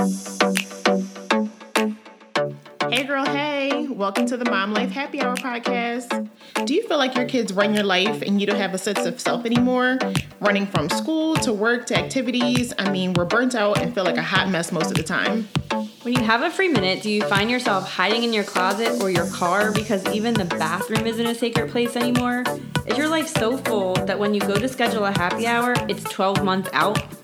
Hey, girl, hey, welcome to the Mom Life Happy Hour podcast. Do you feel like your kids run your life and you don't have a sense of self anymore? Running from school to work to activities, I mean, we're burnt out and feel like a hot mess most of the time. When you have a free minute, do you find yourself hiding in your closet or your car because even the bathroom isn't a sacred place anymore? Is your life so full that when you go to schedule a happy hour, it's 12 months out?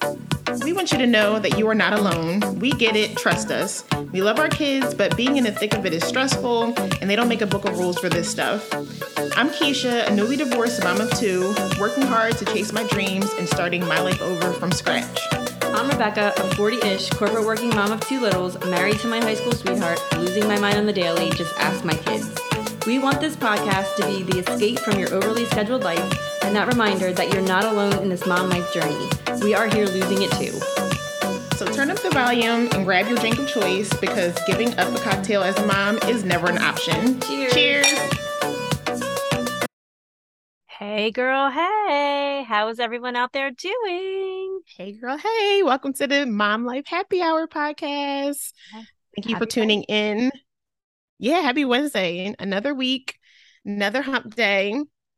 We want you to know that you are not alone. We get it, trust us. We love our kids, but being in the thick of it is stressful, and they don't make a book of rules for this stuff. I'm Keisha, a newly divorced mom of two, working hard to chase my dreams and starting my life over from scratch. I'm Rebecca, a 40 ish corporate working mom of two littles, married to my high school sweetheart, losing my mind on the daily, just ask my kids. We want this podcast to be the escape from your overly scheduled life and that reminder that you're not alone in this mom life journey. We are here losing it too. So turn up the volume and grab your drink of choice because giving up a cocktail as a mom is never an option. Cheers. Cheers. Hey, girl. Hey. How is everyone out there doing? Hey, girl. Hey, welcome to the Mom Life Happy Hour podcast. Thank you Happy for tuning in. Yeah, happy Wednesday. Another week, another hump day.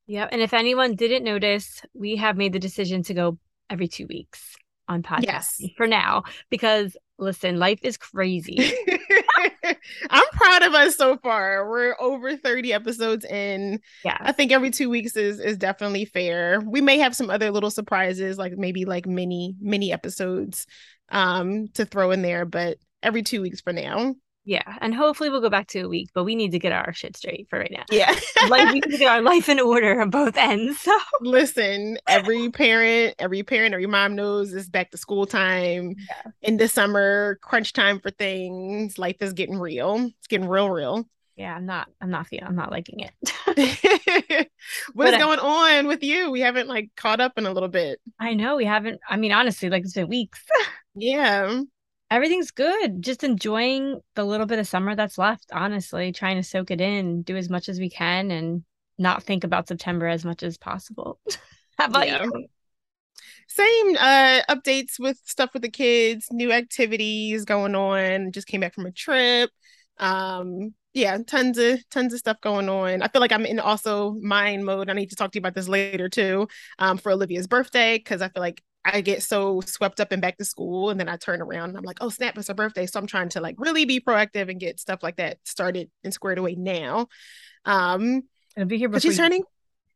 Yep. And if anyone didn't notice, we have made the decision to go every two weeks on podcast Yes. for now because listen, life is crazy. I'm proud of us so far. We're over 30 episodes in. yeah. I think every two weeks is is definitely fair. We may have some other little surprises, like maybe like mini mini episodes um to throw in there, but every two weeks for now. Yeah. And hopefully we'll go back to a week, but we need to get our shit straight for right now. Yeah. like we need to get our life in order on both ends. So Listen, every parent, every parent, every mom knows it's back to school time Yeah. in the summer, crunch time for things. Life is getting real. It's getting real, real. yeah, I'm not I'm not feeling I'm not liking it. What's But, going on with you? We haven't like caught up in a little bit. I know we haven't I mean honestly, like it's been weeks. Yeah. Everything's good. Just enjoying the little bit of summer that's left, honestly, trying to soak it in, do as much as we can and not think about September as much as possible. How about Yeah. you? Same uh updates with stuff with the kids, new activities going on. Just came back from a trip. Um yeah, tons of tons of stuff going on. I feel like I'm in also mind mode. I need to talk to you about this later too. Um for Olivia's birthday because I feel like I get so swept up in back to school and then I turn around and I'm like, "Oh, snap, it's her birthday." So I'm trying to like really be proactive and get stuff like that started and squared away now. Um It'll be here but before she's turning.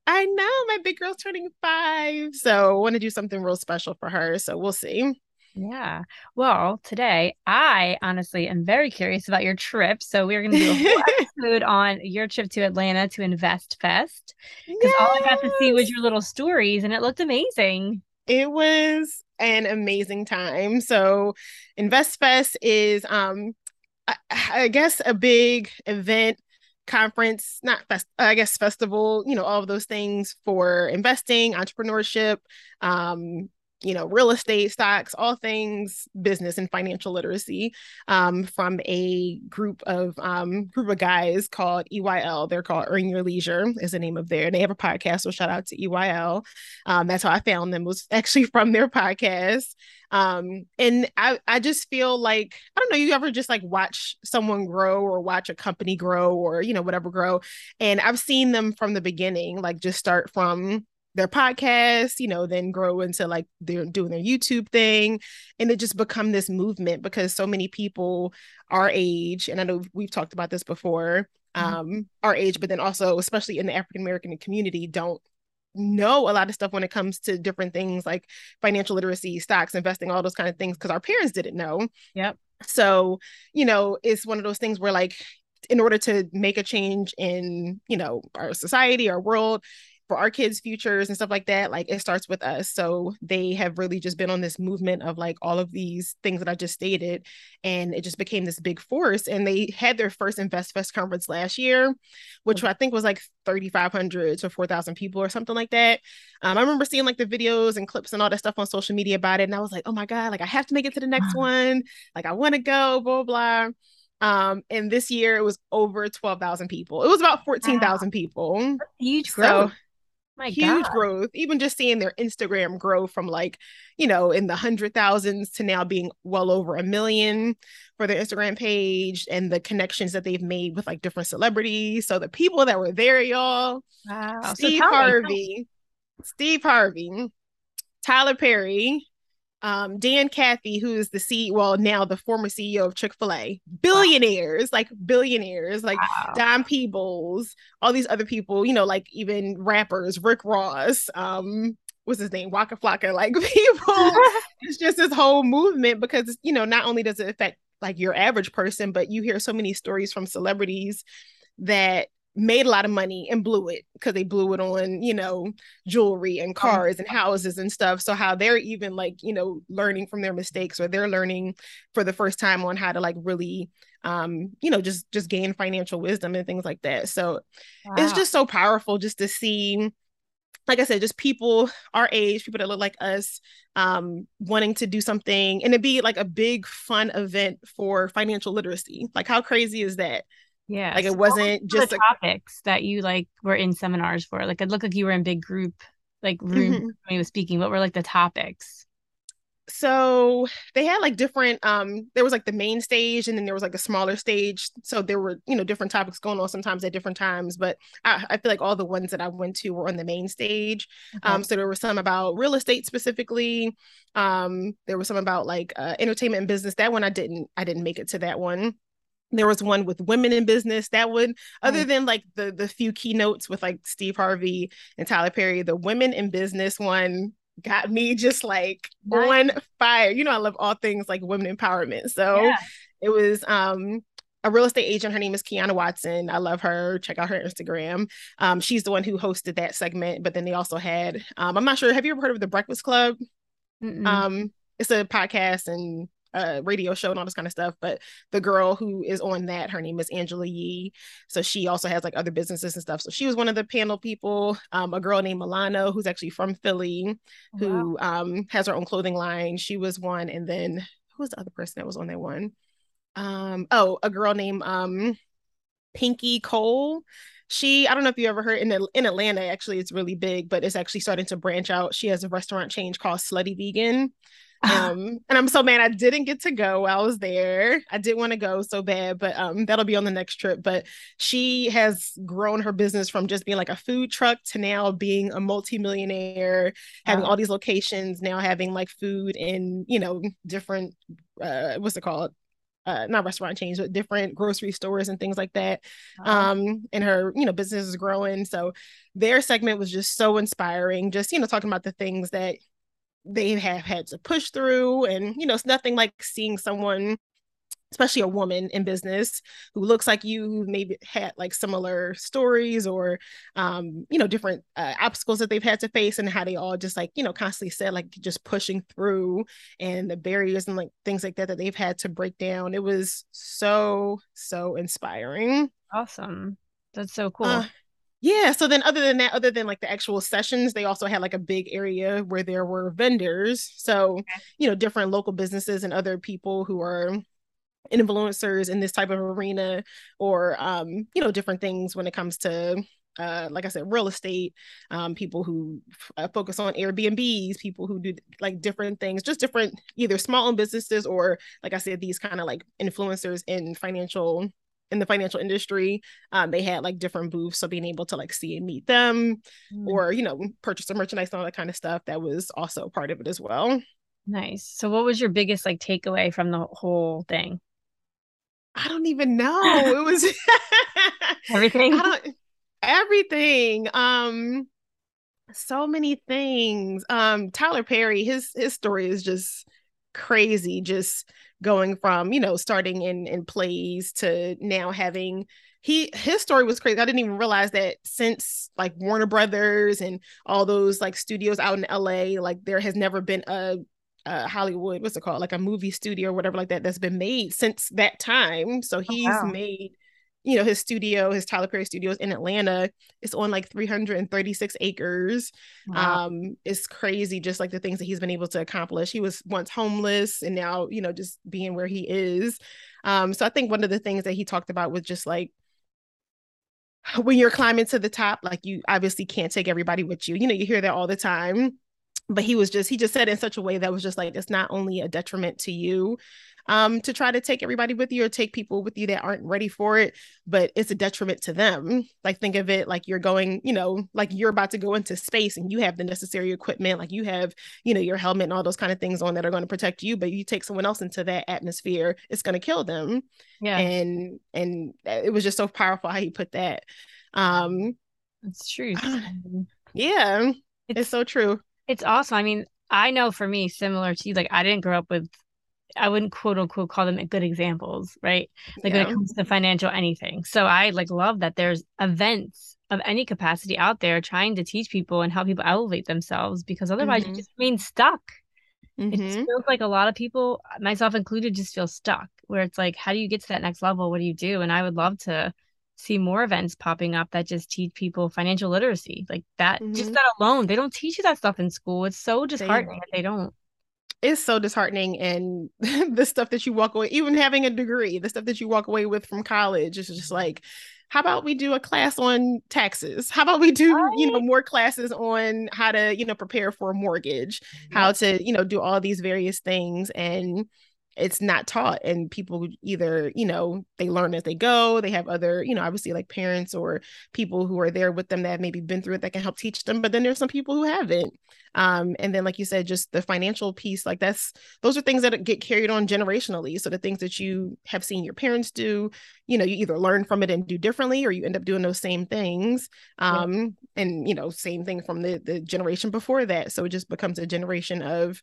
I know my big girl's turning five, so I want to do something real special for her. So we'll see. Yeah. Well, today I honestly am very curious about your trip. So we're going to do a whole episode on your trip to Atlanta to Invest Fest because all I got to see was your little stories and it looked amazing. It was an amazing time. So Invest Fest is, um, I, I guess, a big event conference, not fest, I guess festival. You know, all of those things for investing, entrepreneurship, um, you know, real estate, stocks, all things business and financial literacy um, from a group of um, group of guys called EYL. They're called Earn Your Leisure is the name of their. They have a podcast, so shout out to EYL. Um, that's how I found them was actually from their podcast. Um, and I I just feel like I don't know. You ever just like watch someone grow or watch a company grow or you know whatever grow, and I've seen them from the beginning, like just start from their podcast, you know, then grow into like they're doing their YouTube thing. And it just become this movement because so many people our age, and I know we've talked about this before, Mhm. um, our age, but then also, especially in the African American community, don't know a lot of stuff when it comes to different things like financial literacy, stocks, investing, all those kind of things, because our parents didn't know. Yep. So, you know, it's one of those things where like in order to make a change in, you know, our society, our world, for our kids' futures and stuff like that, like it starts with us. So they have really just been on this movement of like all of these things that I just stated. And it just became this big force. And they had their first InvestFest conference last year, which I think was like 3,500 to 4,000 people or something like that. Um, I remember seeing like the videos and clips and all that stuff on social media about it. And I was like, oh my God, like I have to make it to the next one. Like I want to go, blah, blah. Um, and this year it was over 12,000 people. It was about 14,000 people. Huge So growth. My huge God. growth. Even just seeing their Instagram grow from like, you know, in the hundred thousands to now being well over a million for their Instagram page and the connections that they've made with like different celebrities. So the people that were there, y'all, Wow. Steve so Harvey, Steve Harvey, Tyler Perry, um, Dan Cathy, who is the CEO, well, now the former CEO of Chick fil A, billionaires, wow. like billionaires, like wow. Don Peebles, all these other people, you know, like even rappers, Rick Ross, um, what's his name, Waka Flocka, like people. it's just this whole movement because, you know, not only does it affect like your average person, but you hear so many stories from celebrities that made a lot of money and blew it because they blew it on you know jewelry and cars and houses and stuff so how they're even like you know learning from their mistakes or they're learning for the first time on how to like really um you know just just gain financial wisdom and things like that so wow. it's just so powerful just to see like I said, just people our age, people that look like us, um, wanting to do something and it be like a big fun event for financial literacy. Like, how crazy is that? Yeah. Like it wasn't just the a... topics that you like were in seminars for. Like it looked like you were in big group, like room mm-hmm. when you was speaking. What were like the topics? So they had like different um there was like the main stage and then there was like a smaller stage. So there were, you know, different topics going on sometimes at different times. But I, I feel like all the ones that I went to were on the main stage. Okay. Um, so there were some about real estate specifically. Um, there was some about like uh, entertainment and business. That one I didn't I didn't make it to that one there was one with women in business that would other than like the the few keynotes with like steve harvey and tyler perry the women in business one got me just like nice. on fire. You know i love all things like women empowerment. So yeah. it was um a real estate agent. Her name is kiana watson. I love her. Check out her instagram. Um she's the one who hosted that segment but then they also had um i'm not sure have you ever heard of the breakfast club? Mm-mm. um it's a podcast and a radio show and all this kind of stuff. But the girl who is on that, her name is Angela Yee. So she also has like other businesses and stuff. So she was one of the panel people. Um, a girl named Milano, who's actually from Philly, who wow. um, has her own clothing line. She was one. And then who was the other person that was on that one? Um, oh, a girl named um, Pinky Cole she i don't know if you ever heard in in atlanta actually it's really big but it's actually starting to branch out she has a restaurant change called slutty vegan um and i'm so mad i didn't get to go while i was there i did want to go so bad but um that'll be on the next trip but she has grown her business from just being like a food truck to now being a multimillionaire having wow. all these locations now having like food in you know different uh what's it called uh, not restaurant chains, but different grocery stores and things like that. Um, and her, you know, business is growing. So their segment was just so inspiring, just, you know, talking about the things that they have had to push through and you know it's nothing like seeing someone especially a woman in business who looks like you who maybe had like similar stories or um you know different uh, obstacles that they've had to face and how they all just like you know constantly said like just pushing through and the barriers and like things like that that they've had to break down. It was so so inspiring. Awesome. That's so cool. Uh, yeah. So then, other than that, other than like the actual sessions, they also had like a big area where there were vendors. So, okay. you know, different local businesses and other people who are influencers in this type of arena or, um, you know, different things when it comes to uh, like I said, real estate, um, people who uh, focus on Airbnbs, people who do like different things, just different either small owned businesses or, like I said, these kind of like influencers in financial in the financial industry um, they had like different booths so being able to like see and meet them mm. or you know purchase some merchandise and all that kind of stuff that was also part of it as well. Nice. So what was your biggest like takeaway from the whole thing? I don't even know. It was everything? Everything. Um so many things. Um tyler perry his his story is just crazy. Just going from you know starting in in plays to now having he his story was crazy. I didn't even realize that since like Warner Brothers and all those like studios out in LA, like there has never been a, a Hollywood, what's it called, like a movie studio or whatever like that that's been made since that time. So oh, he's oh, wow. made you know his studio his tyler perry studios in atlanta it's on like 336 acres wow. um it's crazy just like the things that he's been able to accomplish he was once homeless and now you know just being where he is um so i think one of the things that he talked about was just like when you're climbing to the top, like you obviously can't take everybody with you. You know, you hear that all the time. But he was just, he just said in such a way that was just like, it's not only a detriment to you, um, to try to take everybody with you or take people with you that aren't ready for it, but it's a detriment to them. Like think of it like you're going, you know, like you're about to go into space and you have the necessary equipment, like you have, you know, your helmet and all those kind of things on that are going to protect you, but you take someone else into that atmosphere, it's going to kill them. Yeah. And and it was just so powerful how he put that. Um it's true. yeah. It's, it's so true. It's awesome. I mean, I know for me, similar to you, like I didn't grow up with I wouldn't quote unquote call them good examples, right? Like yeah. when it comes to financial anything. So I like love that there's events of any capacity out there trying to teach people and help people elevate themselves because otherwise mm-hmm. you just remain stuck. Mm-hmm. It feels like a lot of people, myself included, just feel stuck where it's like, how do you get to that next level? What do you do? And I would love to see more events popping up that just teach people financial literacy. Like that, mm-hmm. just that alone, they don't teach you that stuff in school. It's so disheartening they, they don't it's so disheartening and the stuff that you walk away even having a degree the stuff that you walk away with from college is just mm-hmm. like how about we do a class on taxes? How about we do right. you know more classes on how to you know prepare for a mortgage how mm-hmm. to you know do all these various things? And it's not taught and people either you know they learn as they go they have other you know obviously like parents or people who are there with them that have maybe been through it that can help teach them but then there's some people who haven't. Um and then like you said just the financial piece like that's those are things that get carried on generationally. So the things that you have seen your parents do you know you either learn from it and do differently or you end up doing those same things. Um yeah. and you know same thing from the the generation before that. So it just becomes a generation of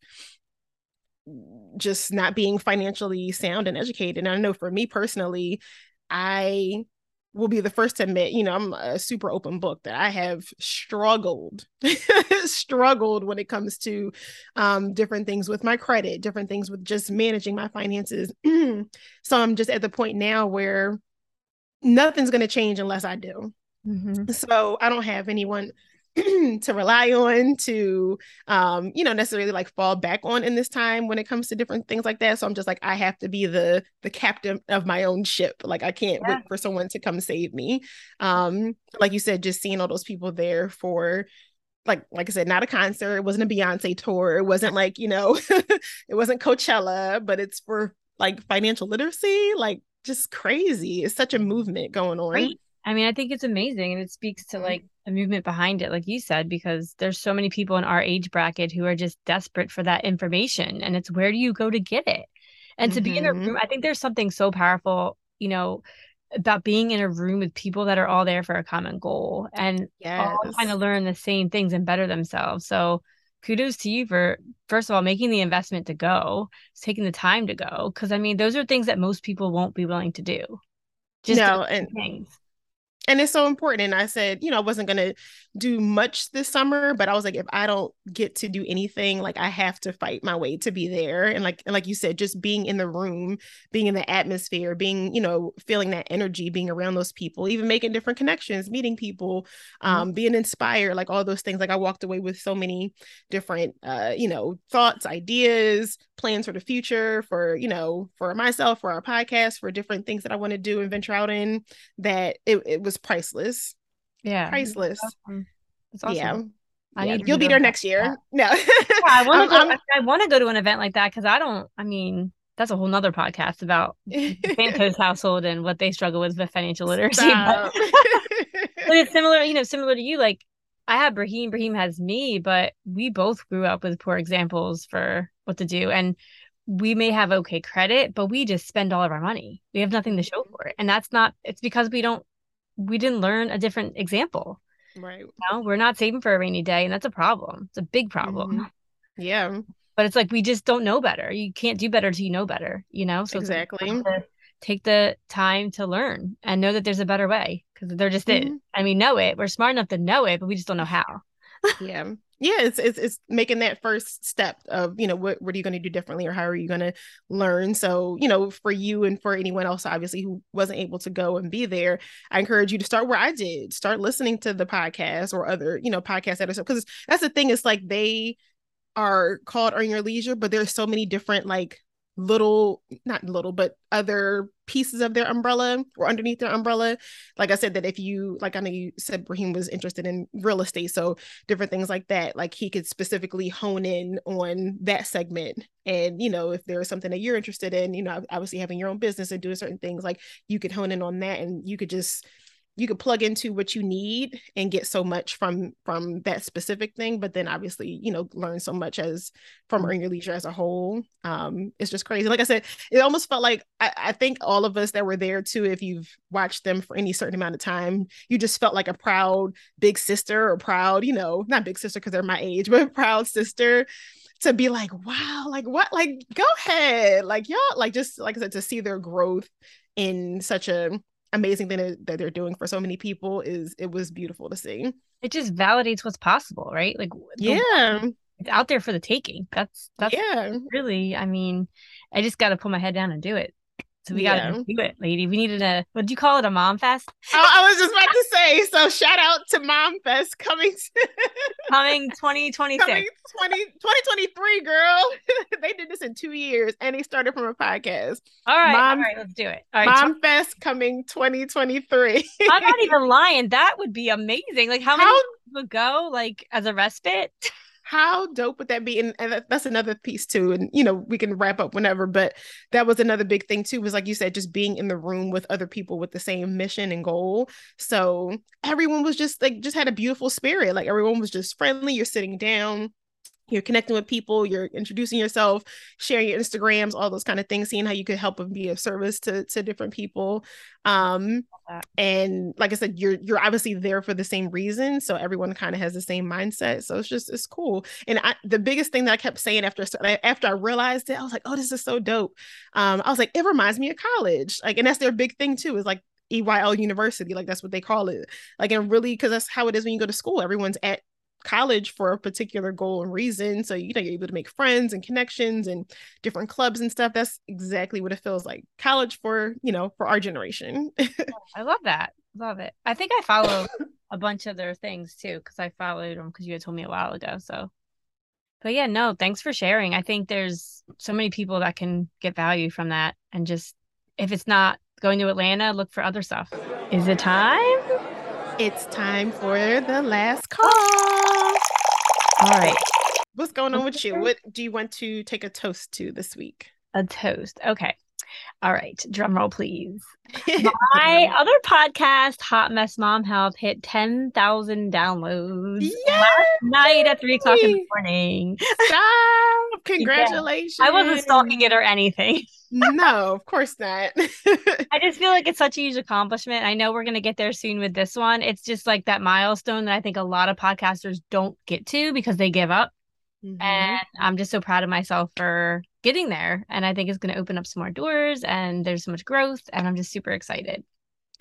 just not being financially sound and educated. And I know for me personally, I will be the first to admit, you know, I'm a super open book that I have struggled, struggled when it comes to um, different things with my credit, different things with just managing my finances. so I'm just at the point now where nothing's going to change unless I do. Mm-hmm. So I don't have anyone to rely on to um you know necessarily like fall back on in this time when it comes to different things like that so i'm just like i have to be the the captain of my own ship like i can't yeah. wait for someone to come save me um like you said just seeing all those people there for like like I said, not a concert. It wasn't a Beyonce tour. It wasn't like you know, it wasn't Coachella, but it's for like financial literacy. Like just crazy. It's such a movement going on. Right. I mean, I think it's amazing, and it speaks to like a movement behind it like you said because there's so many people in our age bracket who are just desperate for that information and it's where do you go to get it and mm-hmm. to be in a room mm-hmm. i think there's something so powerful you know about being in a room with people that are all there for a common goal and yes. all trying to learn the same things and better themselves so kudos to you for first of all making the investment to go taking the time to go because i mean those are things that most people won't be willing to do just no and things and it's so important. And I said, you know, I wasn't gonna do much this summer, but I was like, if I don't get to do anything, like I have to fight my way to be there. And like, and like you said, just being in the room, being in the atmosphere, being, you know, feeling that energy, being around those people, even making different connections, meeting people, mm-hmm. um, mm-hmm. being inspired, like all those things. Like I walked away with so many different, uh, you know, thoughts, ideas, plans for the future, for you know, for myself, for our podcast, for different things that I want to do and venture out in. That it, it was priceless. Yeah. Priceless. Awesome. awesome. Yeah. I yeah. You'll be there next year. No. yeah, I want to go. Um, I want to go to an event like that because I don't. I mean, that's a whole nother podcast about Santos household and what they struggle with with financial literacy. But, but, it's similar, you know, similar to you. Like I have Brahim, Brahim has me, but we both grew up with poor examples for what to do. And we may have okay credit, but we just spend all of our money. We have nothing to show mm-hmm. for it. And that's not, it's because we don't we didn't learn a different example. Right. You know, we're not saving for a rainy day, and that's a problem. It's a big problem. Mm-hmm. Yeah. But it's like we just don't know better. You can't do better until you know better, you know? So exactly. Like take the time to learn and know that there's a better way because there just mm-hmm. is. I mean, know it. We're smart enough to know it, but we just don't know how. yeah yeah it's, it's it's making that first step of you know what what are you going to do differently or how are you going to learn? So you know for you and for anyone else obviously who wasn't able to go and be there i encourage you to start where i did start listening to the podcast or other you know podcasts that are so because that's the thing it's like they are called earn your leisure but there's so many different like little not little but other pieces of their umbrella or underneath their umbrella. Like i said that if you like i know you said Raheem was interested in real estate so different things like that like he could specifically hone in on that segment. And you know if there's something that you're interested in you know obviously having your own business and doing certain things like you could hone in on that and you could just you could plug into what you need and get so much from from that specific thing but then obviously you know learn so much as from earn your leisure as a whole. Um it's just crazy. Like i said it almost felt like I, I think all of us that were there too if you've watched them for any certain amount of time you just felt like a proud big sister or proud you know not big sister because they're my age but proud sister to be like wow like what like go ahead like y'all like just like i said to see their growth in such a amazing thing that, they're doing for so many people is it was beautiful to see. It just validates what's possible, right? Like yeah. It's out there for the taking. That's that's yeah. really, I mean, I just gotta put my head down and do it. So we yeah. gotta do it, lady. We needed a what do you call it? A mom fest? I, I was just about to say. So shout out to Mom Fest coming to, coming 2026. Coming 20, 2023, girl. they did this in two years and they started from a podcast. All right, Mom, all right, let's do it. All right, Mom tw- Fest coming 2023. I'm not even lying. That would be amazing. Like how, how many would go like as a respite? How dope would that be? And, and, that's another piece too and you know we can wrap up whenever but that was another big thing too was like you said just being in the room with other people with the same mission and goal. So everyone was just like just had a beautiful spirit like everyone was just friendly you're sitting down you're connecting with people, you're introducing yourself, sharing your Instagrams, all those kind of things, seeing how you could help and be of service to to different people. Um, and like I said, you're you're obviously there for the same reason, so everyone kind of has the same mindset. So it's just it's cool. And I, the biggest thing that I kept saying after after I realized it, I was like, oh, this is so dope. Um, I was like, it reminds me of college, like, and that's their big thing too. Is like EYL University, like that's what they call it. Like, and really, because that's how it is when you go to school. Everyone's at college for a particular goal and reason. So, you know, you're able to make friends and connections and different clubs and stuff. That's exactly what it feels like. College for, you know, for our generation. Oh, I love that. Love it. I think I follow a bunch of their things too, because I followed them because you had told me a while ago. So, but yeah, no, thanks for sharing. I think there's so many people that can get value from that. And just if it's not going to Atlanta, look for other stuff. Is it time? It's time for the last call. All right. What's going on with you? What do you want to take a toast to this week? A toast. Okay. All right. Drum roll, please. My other podcast, Hot Mess Mom Help, hit 10,000 downloads Yay! last night at three o'clock in the morning. Stop. Congratulations. Yeah. I wasn't stalking it or anything. No, of course not. I just feel like it's such a huge accomplishment. I know we're going to get there soon with this one. It's just like that milestone that I think a lot of podcasters don't get to because they give up. Mm-hmm. And I'm just so proud of myself for getting there. And I think it's going to open up some more doors and there's so much growth. And I'm just super excited.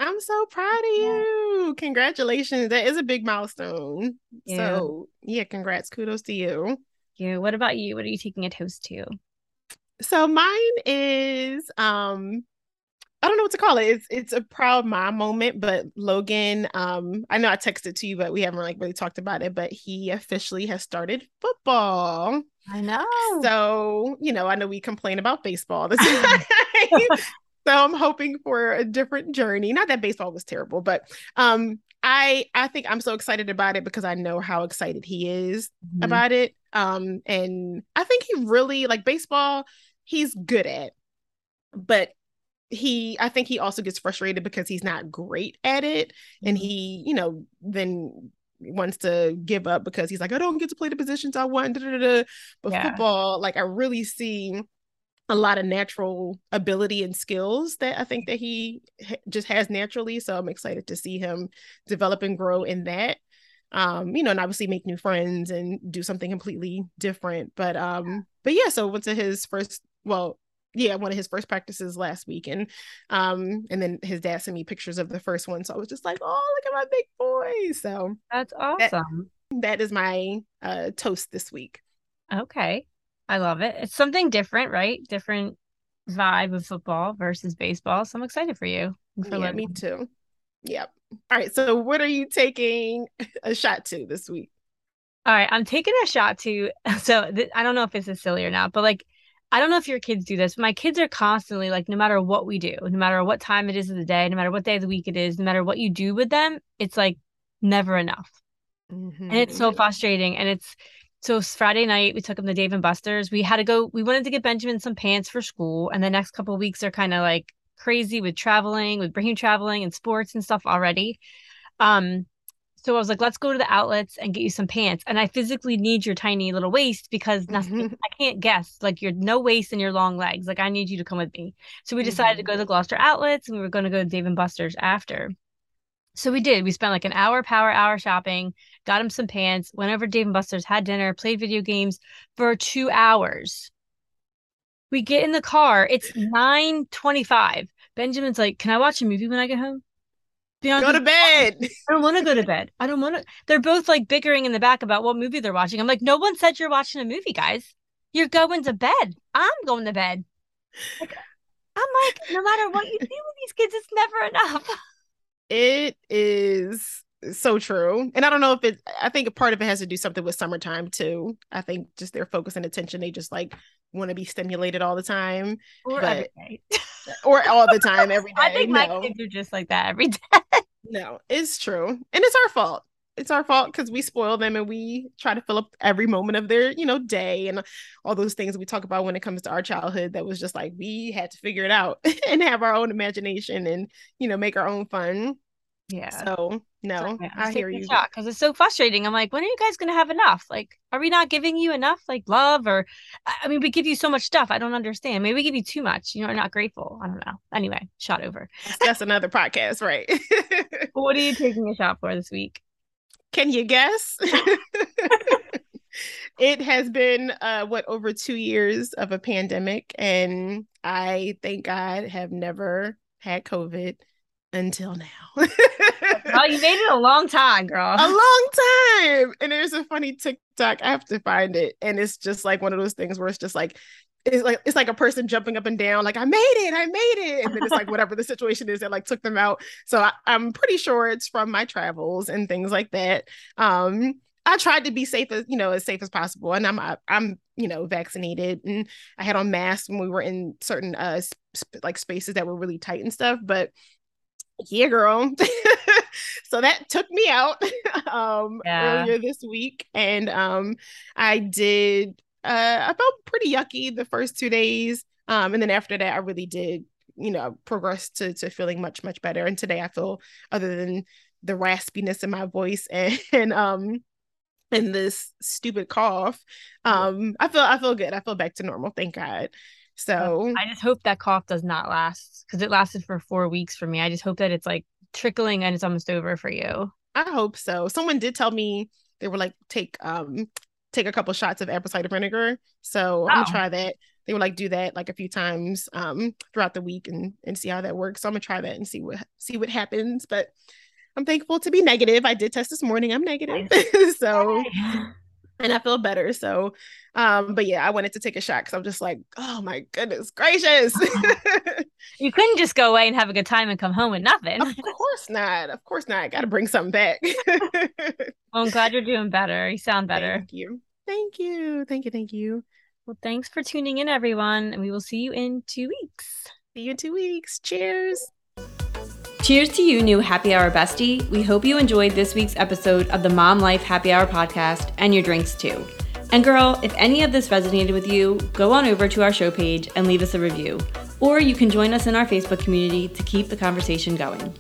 I'm so proud of you. Yeah. Congratulations. That is a big milestone. Yeah. So, yeah, congrats. Kudos to you. Yeah. What about you? What are you taking a toast to? So mine is um I don't know what to call it. It's it's a proud mom moment, but Logan, um, I know I texted to you, but we haven't like really talked about it. But he officially has started football. I know. So, you know, I know we complain about baseball this so I'm hoping for a different journey. Not that baseball was terrible, but um I I think I'm so excited about it because I know how excited he is mm-hmm. about it. Um and I think he really like baseball he's good at. But he I think he also gets frustrated because he's not great at it and mm-hmm. he, you know, then wants to give up because he's like, I don't get to play the positions I want. Da, da, da. But yeah. football, like I really see a lot of natural ability and skills that I think that he ha- just has naturally. So I'm excited to see him develop and grow in that. Um, you know, and obviously make new friends and do something completely different. But um, but yeah, so went to his first, well, yeah, one of his first practices last week, and um, and then his dad sent me pictures of the first one, so I was just like, oh, look at my big boy. So that's awesome. that, that is my uh toast this week. Okay, I love it. It's something different, right? Different vibe of football versus baseball. So I'm excited for you. For yeah, me too. Yep. All right. So what are you taking a shot to this week? All right, I'm taking a shot to. So th- I don't know if this is silly or not, but like I don't know if your kids do this, but my kids are constantly like, no matter what we do, no matter what time it is of the day, no matter what day of the week it is, no matter what you do with them, it's like never enough. Mm-hmm. And it's so mm-hmm. frustrating. And it's so Friday night we took them to Dave and Buster's. We had to go, we wanted to get Benjamin some pants for school. And the next couple weeks are kind of like crazy with traveling, with bringing traveling and sports and stuff already. Um, so I was like, let's go to the outlets and get you some pants. And I physically need your tiny little waist because nothing, mm-hmm. I can't guess. Like you're no waist and your long legs. Like I need you to come with me. So we decided mm-hmm. to go to the Gloucester outlets and we were going to go to Dave and Buster's after. So we did. We spent like an hour, power hour shopping, got him some pants, went over to Dave and Buster's, had dinner, played video games for two hours. We get in the car. It's 9 25. Benjamin's like, Can I watch a movie when I get home? Go to bed. I don't want to go to bed. I don't want to. They're both like bickering in the back about what movie they're watching. I'm like, no one said you're watching a movie, guys. You're going to bed. I'm going to bed. Like, I'm like, no matter what you do with these kids, it's never enough. It is so true. And I don't know if it, I think a part of it has to do something with summertime too. I think just their focus and attention, they just like want to be stimulated all the time. Or but, or all the time, every day. I think no. my kids are just like that every day. no, it's true. And it's our fault. It's our fault because we spoil them and we try to fill up every moment of their, you know, day and all those things we talk about when it comes to our childhood that was just like we had to figure it out and have our own imagination and, you know, make our own fun yeah. So no, I hear you. Because it's so frustrating. I'm like, when are you guys gonna have enough? Like, are we not giving you enough like love or I mean we give you so much stuff. I don't understand. Maybe we give you too much. You know, not grateful. I don't know. Anyway, shot over. That's another podcast, right? what are you taking a shot for this week? Can you guess? it has been uh what over two years of a pandemic and I thank God have never had COVID until now. oh, you made it a long time, girl. A long time. And there's a funny TikTok. I have to find it. And it's just like one of those things where it's just like, it's like it's like a person jumping up and down, like I made it, I made it, and then it's like whatever the situation is that like took them out. So I, I'm pretty sure it's from my travels and things like that. Um, I tried to be safe as you know as safe as possible, and I'm I'm you know vaccinated, and I had on masks when we were in certain uh sp- like spaces that were really tight and stuff. But yeah, girl. so that took me out um yeah. earlier this week. And um I did uh I felt pretty yucky the first two days. Um and then after that I really did, you know, progress to to feeling much, much better. And today I feel other than the raspiness in my voice and, and um and this stupid cough, um, I feel I feel good. I feel back to normal, thank God. So I just hope that cough does not last because it lasted for four weeks for me. I just hope that it's like trickling and it's almost over for you. I hope so. Someone did tell me they were like take um take a couple shots of apple cider vinegar. So oh. I'm gonna try that. They would like do that like a few times um throughout the week and and see how that works. So I'm gonna try that and see what see what happens. But I'm thankful to be negative. I did test this morning. I'm negative. so and I feel better. So, um, but yeah, I wanted to take a shot because I'm just like, oh my goodness gracious. you couldn't just go away and have a good time and come home with nothing. Of course not. Of course not. I got to bring something back. well, I'm glad you're doing better. You sound better. Thank you. Thank you. Thank you. Thank you. Well, thanks for tuning in, everyone. And we will see you in two weeks. See you in two weeks. Cheers. Cheers to you, new happy hour bestie. We hope you enjoyed this week's episode of the Mom Life Happy Hour podcast and your drinks too. And girl, if any of this resonated with you, go on over to our show page and leave us a review. Or you can join us in our Facebook community to keep the conversation going.